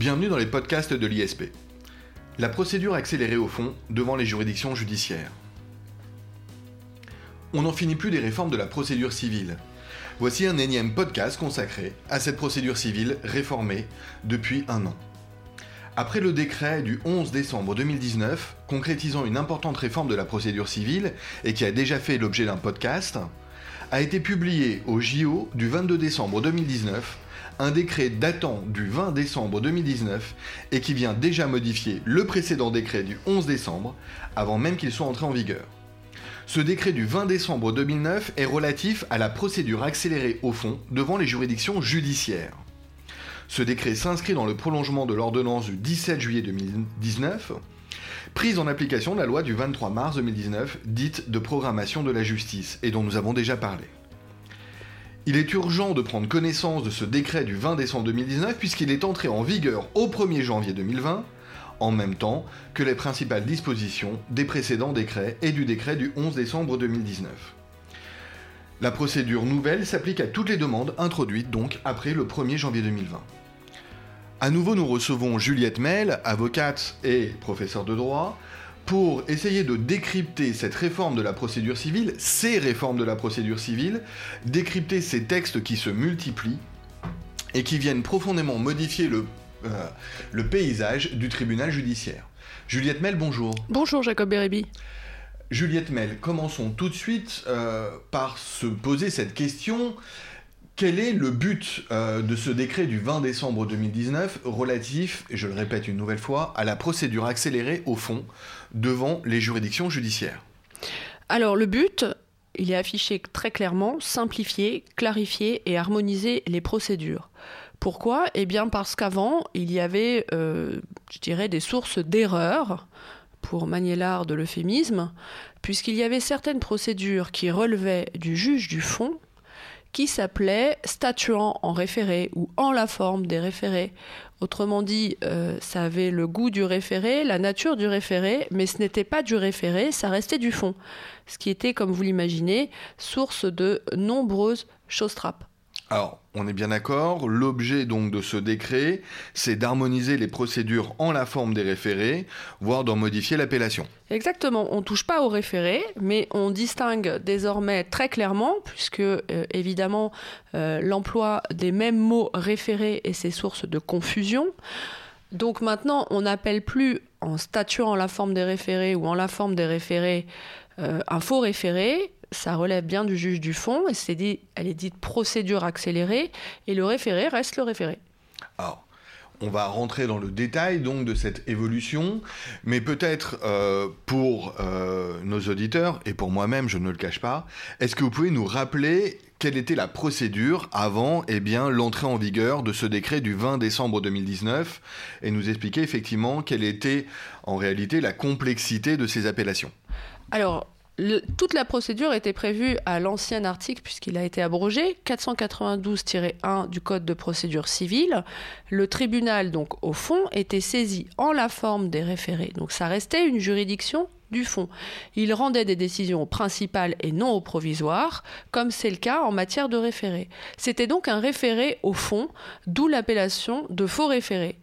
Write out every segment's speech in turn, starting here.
Bienvenue dans les podcasts de l'ISP. La procédure accélérée au fond devant les juridictions judiciaires. On n'en finit plus des réformes de la procédure civile. Voici un énième podcast consacré à cette procédure civile réformée depuis un an. Après le décret du 11 décembre 2019, concrétisant une importante réforme de la procédure civile et qui a déjà fait l'objet d'un podcast, a été publié au JO du 22 décembre 2019 un décret datant du 20 décembre 2019 et qui vient déjà modifier le précédent décret du 11 décembre avant même qu'il soit entré en vigueur. Ce décret du 20 décembre 2009 est relatif à la procédure accélérée au fond devant les juridictions judiciaires. Ce décret s'inscrit dans le prolongement de l'ordonnance du 17 juillet 2019, prise en application de la loi du 23 mars 2019, dite de programmation de la justice, et dont nous avons déjà parlé. Il est urgent de prendre connaissance de ce décret du 20 décembre 2019 puisqu'il est entré en vigueur au 1er janvier 2020, en même temps que les principales dispositions des précédents décrets et du décret du 11 décembre 2019. La procédure nouvelle s'applique à toutes les demandes introduites donc après le 1er janvier 2020. À nouveau, nous recevons Juliette Mel, avocate et professeure de droit, pour essayer de décrypter cette réforme de la procédure civile, ces réformes de la procédure civile, décrypter ces textes qui se multiplient et qui viennent profondément modifier le, euh, le paysage du tribunal judiciaire. Juliette Mel, bonjour. Bonjour Jacob Bérébi. Juliette Mel, commençons tout de suite euh, par se poser cette question. Quel est le but euh, de ce décret du 20 décembre 2019 relatif, et je le répète une nouvelle fois, à la procédure accélérée au fond devant les juridictions judiciaires? Alors le but, il est affiché très clairement, simplifier, clarifier et harmoniser les procédures. Pourquoi? Eh bien parce qu'avant, il y avait, euh, je dirais, des sources d'erreurs, pour manier l'art de l'euphémisme, puisqu'il y avait certaines procédures qui relevaient du juge du fond, qui s'appelait statuant en référé ou en la forme des référés. Autrement dit, euh, ça avait le goût du référé, la nature du référé, mais ce n'était pas du référé, ça restait du fond. Ce qui était, comme vous l'imaginez, source de nombreuses choses trappes. Alors, on est bien d'accord, l'objet donc de ce décret, c'est d'harmoniser les procédures en la forme des référés, voire d'en modifier l'appellation. Exactement, on ne touche pas aux référés, mais on distingue désormais très clairement, puisque euh, évidemment euh, l'emploi des mêmes mots référés et ses sources de confusion. Donc maintenant, on n'appelle plus en statuant en la forme des référés ou en la forme des référés euh, un faux référé, ça relève bien du juge du fond, et c'est dit, elle est dite procédure accélérée, et le référé reste le référé. Alors, on va rentrer dans le détail donc de cette évolution, mais peut-être euh, pour euh, nos auditeurs et pour moi-même, je ne le cache pas, est-ce que vous pouvez nous rappeler quelle était la procédure avant eh bien l'entrée en vigueur de ce décret du 20 décembre 2019 et nous expliquer effectivement quelle était en réalité la complexité de ces appellations? Alors, toute la procédure était prévue à l'ancien article puisqu'il a été abrogé, 492-1 du Code de procédure civile. Le tribunal, donc au fond, était saisi en la forme des référés. Donc ça restait une juridiction du fond. Il rendait des décisions principales et non au provisoire, comme c'est le cas en matière de référé. C'était donc un référé au fond, d'où l'appellation de faux référé.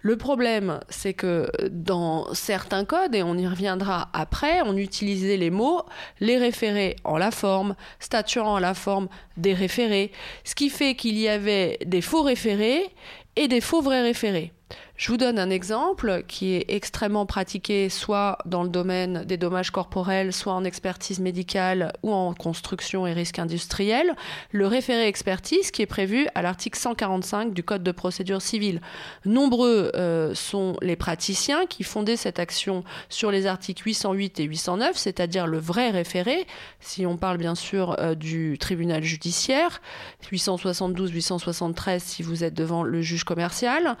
Le problème, c'est que dans certains codes, et on y reviendra après, on utilisait les mots les référés en la forme, statuant en la forme des référés, ce qui fait qu'il y avait des faux référés et des faux vrais référés. Je vous donne un exemple qui est extrêmement pratiqué soit dans le domaine des dommages corporels, soit en expertise médicale ou en construction et risques industriels, le référé expertise qui est prévu à l'article 145 du Code de procédure civile. Nombreux euh, sont les praticiens qui fondaient cette action sur les articles 808 et 809, c'est-à-dire le vrai référé, si on parle bien sûr euh, du tribunal judiciaire, 872, 873 si vous êtes devant le juge commercial.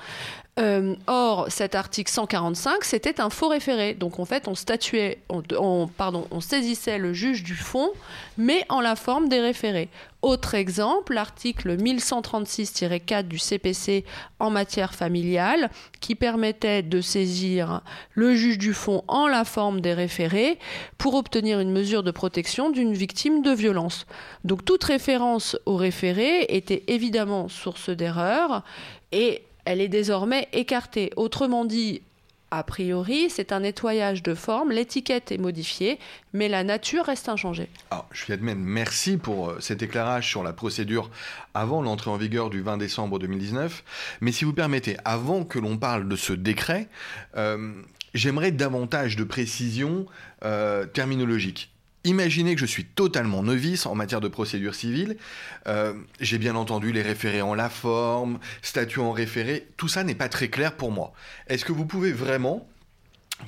Euh, or, cet article 145, c'était un faux référé. Donc, en fait, on statuait, on, pardon, on saisissait le juge du fond, mais en la forme des référés. Autre exemple, l'article 1136-4 du CPC en matière familiale, qui permettait de saisir le juge du fond en la forme des référés pour obtenir une mesure de protection d'une victime de violence. Donc, toute référence au référé était évidemment source d'erreur et elle est désormais écartée. Autrement dit, a priori, c'est un nettoyage de forme, l'étiquette est modifiée, mais la nature reste inchangée. Alors, je suis admettre, merci pour euh, cet éclairage sur la procédure avant l'entrée en vigueur du 20 décembre 2019. Mais si vous permettez, avant que l'on parle de ce décret, euh, j'aimerais davantage de précision euh, terminologique. Imaginez que je suis totalement novice en matière de procédure civile. Euh, j'ai bien entendu les référés en la forme, statut en référé. Tout ça n'est pas très clair pour moi. Est-ce que vous pouvez vraiment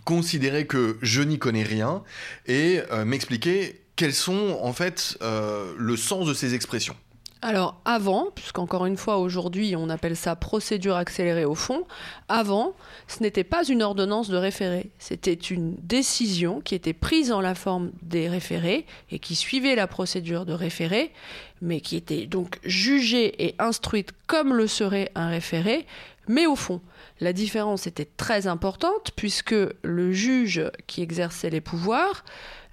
considérer que je n'y connais rien et euh, m'expliquer quels sont en fait euh, le sens de ces expressions? Alors avant, puisqu'encore une fois aujourd'hui on appelle ça procédure accélérée au fond, avant ce n'était pas une ordonnance de référé, c'était une décision qui était prise en la forme des référés et qui suivait la procédure de référé, mais qui était donc jugée et instruite comme le serait un référé, mais au fond. La différence était très importante puisque le juge qui exerçait les pouvoirs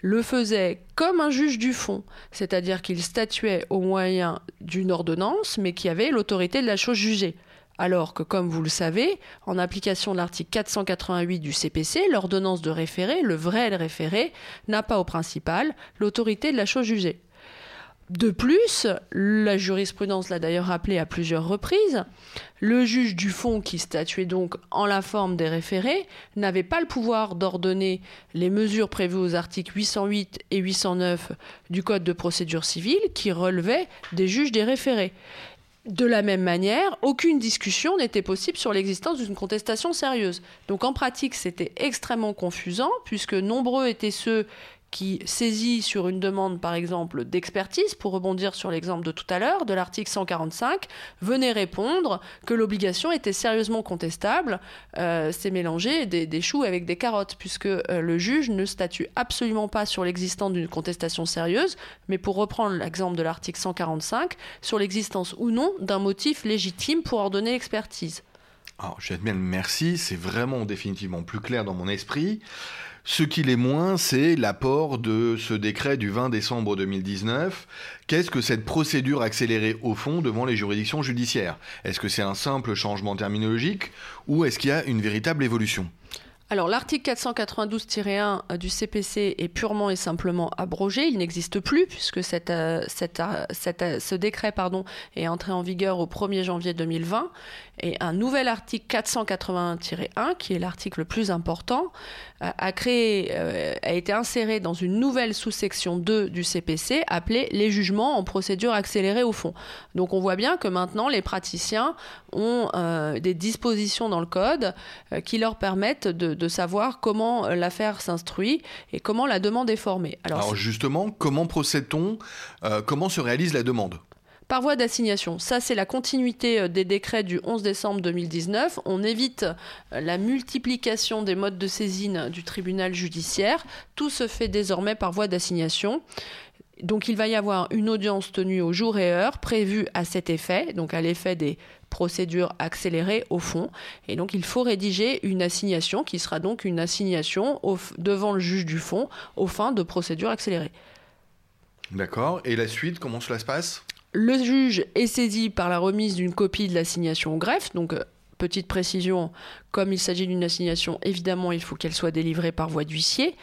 le faisait comme un juge du fond, c'est-à-dire qu'il statuait au moyen d'une ordonnance, mais qui avait l'autorité de la chose jugée. Alors que, comme vous le savez, en application de l'article 488 du CPC, l'ordonnance de référé, le vrai référé, n'a pas au principal l'autorité de la chose jugée. De plus, la jurisprudence l'a d'ailleurs rappelé à plusieurs reprises, le juge du fond qui statuait donc en la forme des référés n'avait pas le pouvoir d'ordonner les mesures prévues aux articles 808 et 809 du Code de procédure civile qui relevaient des juges des référés. De la même manière, aucune discussion n'était possible sur l'existence d'une contestation sérieuse. Donc en pratique, c'était extrêmement confusant, puisque nombreux étaient ceux qui saisit sur une demande, par exemple, d'expertise, pour rebondir sur l'exemple de tout à l'heure, de l'article 145, venait répondre que l'obligation était sérieusement contestable. Euh, c'est mélanger des, choux avec des carottes, puisque euh, le juge ne statue absolument pas sur l'existence d'une contestation sérieuse, mais pour reprendre l'exemple de l'article 145, sur l'existence ou non d'un motif légitime pour ordonner expertise. Alors, je vais merci, c'est vraiment définitivement plus clair dans mon esprit. Ce qu'il est moins, c'est l'apport de ce décret du 20 décembre 2019. Qu'est-ce que cette procédure accélérée au fond devant les juridictions judiciaires? Est-ce que c'est un simple changement terminologique ou est-ce qu'il y a une véritable évolution? Alors l'article 492-1 euh, du CPC est purement et simplement abrogé, il n'existe plus puisque euh, euh, ce décret est entré en vigueur au 1er janvier 2020 et un nouvel article 481-1 qui est l'article le plus important a, été inséré dans une nouvelle sous-section 2 du CPC appelée les jugements en procédure accélérée au fond. Donc on voit bien que maintenant les praticiens ont des dispositions dans le code qui leur permettent de savoir comment euh, l'affaire s'instruit et comment la demande est formée. Alors, justement, comment procède-t-on euh, Comment se réalise la demande? Par voie d'assignation. Ça, c'est la continuité euh, des décrets du 11 décembre 2019. On évite la multiplication des modes de saisine du tribunal judiciaire. Tout se fait désormais par voie d'assignation. Donc il va y avoir une audience tenue au jour et heure prévue à cet effet, donc à l'effet des procédures accélérées au fond. Et donc il faut rédiger une assignation qui sera donc une assignation devant le juge du fond aux fins de procédures accélérées. D'accord. Et la suite, comment cela se passe? Le juge est saisi par la remise d'une copie de l'assignation au greffe, donc euh, petite précision, comme il s'agit d'une assignation, évidemment, il faut qu'elle soit délivrée par voie d'huissier.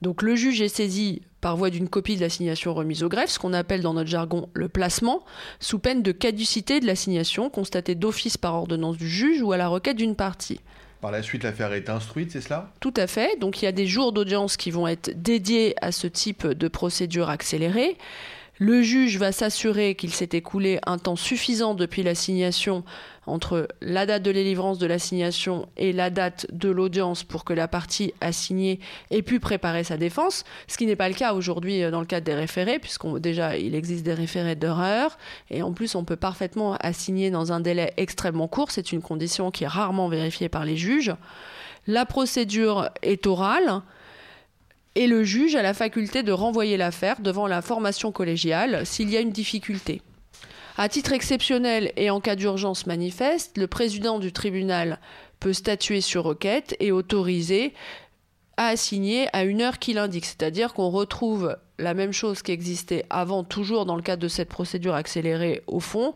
Donc le juge est saisi par voie d'une copie de l'assignation remise au greffe, ce qu'on appelle dans notre jargon le placement, sous peine de caducité de l'assignation constatée d'office par ordonnance du juge ou à la requête d'une partie. Par la suite, l'affaire est instruite, c'est cela? Tout à fait. Donc il y a des jours d'audience qui vont être dédiés à ce type de procédure accélérée. Le juge va s'assurer qu'il s'est écoulé un temps suffisant depuis l'assignation entre la date de délivrance de l'assignation et la date de l'audience pour que la partie assignée ait pu préparer sa défense, ce qui n'est pas le cas aujourd'hui euh, dans le cadre des référés, puisqu'on déjà il existe des référés d'heure et en plus on peut parfaitement assigner dans un délai extrêmement court, c'est une condition qui est rarement vérifiée par les juges. La procédure est orale, et le juge a la faculté de renvoyer l'affaire devant la formation collégiale s'il y a une difficulté. À titre exceptionnel et en cas d'urgence manifeste, le président du tribunal peut statuer sur requête et autoriser à assigner à une heure qu'il indique, c'est-à-dire qu'on retrouve la même chose qui existait avant, toujours dans le cadre de cette procédure accélérée au fond,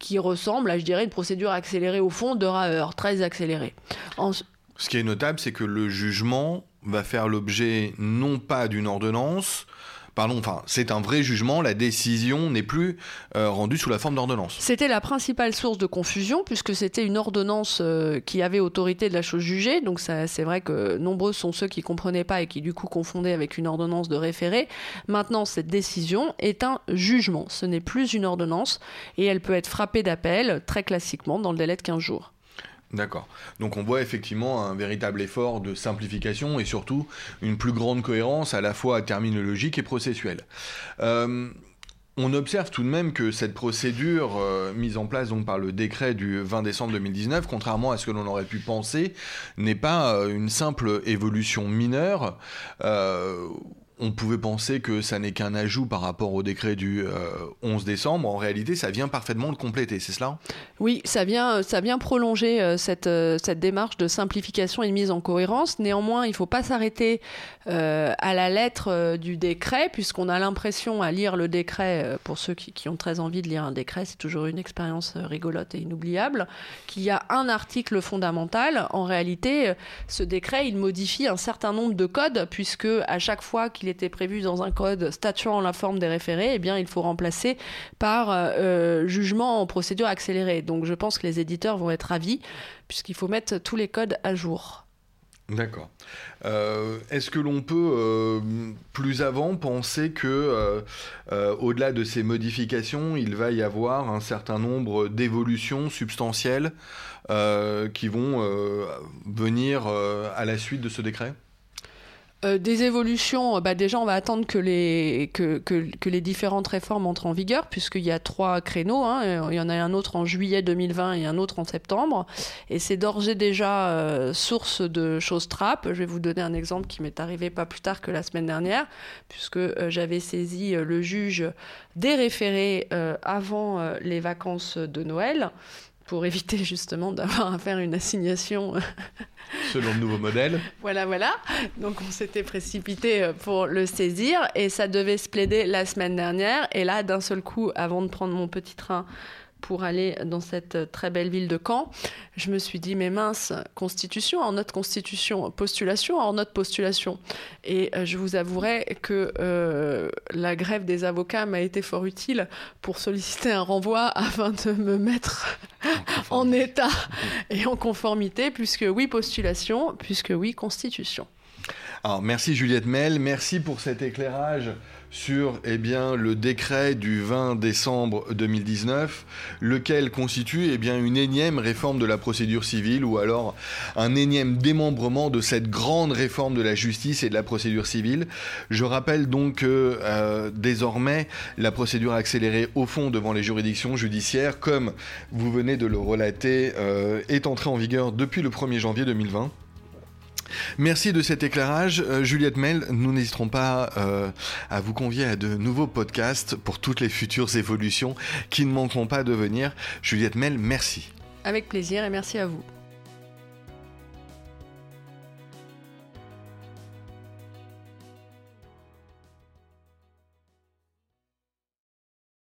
qui ressemble à, je dirais, une procédure accélérée au fond de Raher, très accélérée. Ce qui est notable, c'est que le jugement va faire l'objet non pas d'une ordonnance, pardon, enfin, c'est un vrai jugement, la décision n'est plus euh, rendue sous la forme d'ordonnance. C'était la principale source de confusion, puisque c'était une ordonnance euh, qui avait autorité de la chose jugée, donc c'est vrai que nombreux sont ceux qui comprenaient pas et qui du coup confondaient avec une ordonnance de référé. Maintenant, cette décision est un jugement, ce n'est plus une ordonnance, et elle peut être frappée d'appel, très classiquement, dans le délai de 15 jours. D'accord. Donc on voit effectivement un véritable effort de simplification et surtout une plus grande cohérence à la fois terminologique et processuelle. Euh, on observe tout de même que cette procédure euh, mise en place donc par le décret du 20 décembre 2019, contrairement à ce que l'on aurait pu penser, n'est pas euh, une simple évolution mineure on pouvait penser que ça n'est qu'un ajout par rapport au décret du 11 euh, décembre. En réalité, ça vient parfaitement le compléter, c'est cela? Oui, ça vient, ça vient prolonger euh, cette, euh, cette démarche de simplification et de mise en cohérence. Néanmoins, il ne faut pas s'arrêter à la lettre du décret, puisqu'on a l'impression à lire le décret, pour ceux qui, ont très envie de lire un décret, c'est toujours une expérience rigolote et inoubliable, qu'il y a un article fondamental. En réalité, ce décret, il modifie un certain nombre de codes, puisque à chaque fois qu'il était prévu dans un code statuant la forme des référés, eh bien, il faut remplacer par euh, jugement en procédure accélérée. Donc, je pense que les éditeurs vont être ravis, puisqu'il faut mettre tous les codes à jour. D'accord. Euh, est-ce que l'on peut euh, plus avant penser que, au-delà de ces modifications, il va y avoir un certain nombre d'évolutions substantielles qui vont venir à la suite de ce décret? Euh, des évolutions, bah déjà on va attendre que les, différentes réformes entrent en vigueur, puisqu'il y a trois créneaux. Hein. Il y en a un autre en juillet 2020 et un autre en septembre. Et c'est d'ores déjà euh, source de choses trappes. Je vais vous donner un exemple qui m'est arrivé pas plus tard que la semaine dernière, puisque euh, j'avais saisi le juge des référés avant les vacances de Noël pour éviter justement d'avoir à faire une assignation. Selon le nouveau modèle. Voilà, voilà. Donc on s'était précipité euh, pour le saisir et ça devait se plaider la semaine dernière. Et là, d'un seul coup, avant de prendre mon petit train pour aller dans cette très belle ville de Caen, je me suis dit, mais mince, constitution, en notre constitution, postulation, en notre postulation. Et euh, je vous avouerai que euh, la grève des avocats m'a été fort utile pour solliciter un renvoi afin de me mettre en état et en conformité, puisque oui, postulation, puisque oui, constitution. Alors, merci Juliette Mel, merci pour cet éclairage sur eh bien, le décret du 20 décembre 2019, lequel constitue eh bien, une énième réforme de la procédure civile ou alors un énième démembrement de cette grande réforme de la justice et de la procédure civile. Je rappelle donc que euh, désormais la procédure accélérée au fond devant les juridictions judiciaires, comme vous venez de le relater, euh, est entrée en vigueur depuis le 1er janvier 2020. Merci de cet éclairage. Euh, Juliette Mel, nous n'hésiterons pas euh, à vous convier à de nouveaux podcasts pour toutes les futures évolutions qui ne manqueront pas de venir. Juliette Mel, merci. Avec plaisir et merci à vous.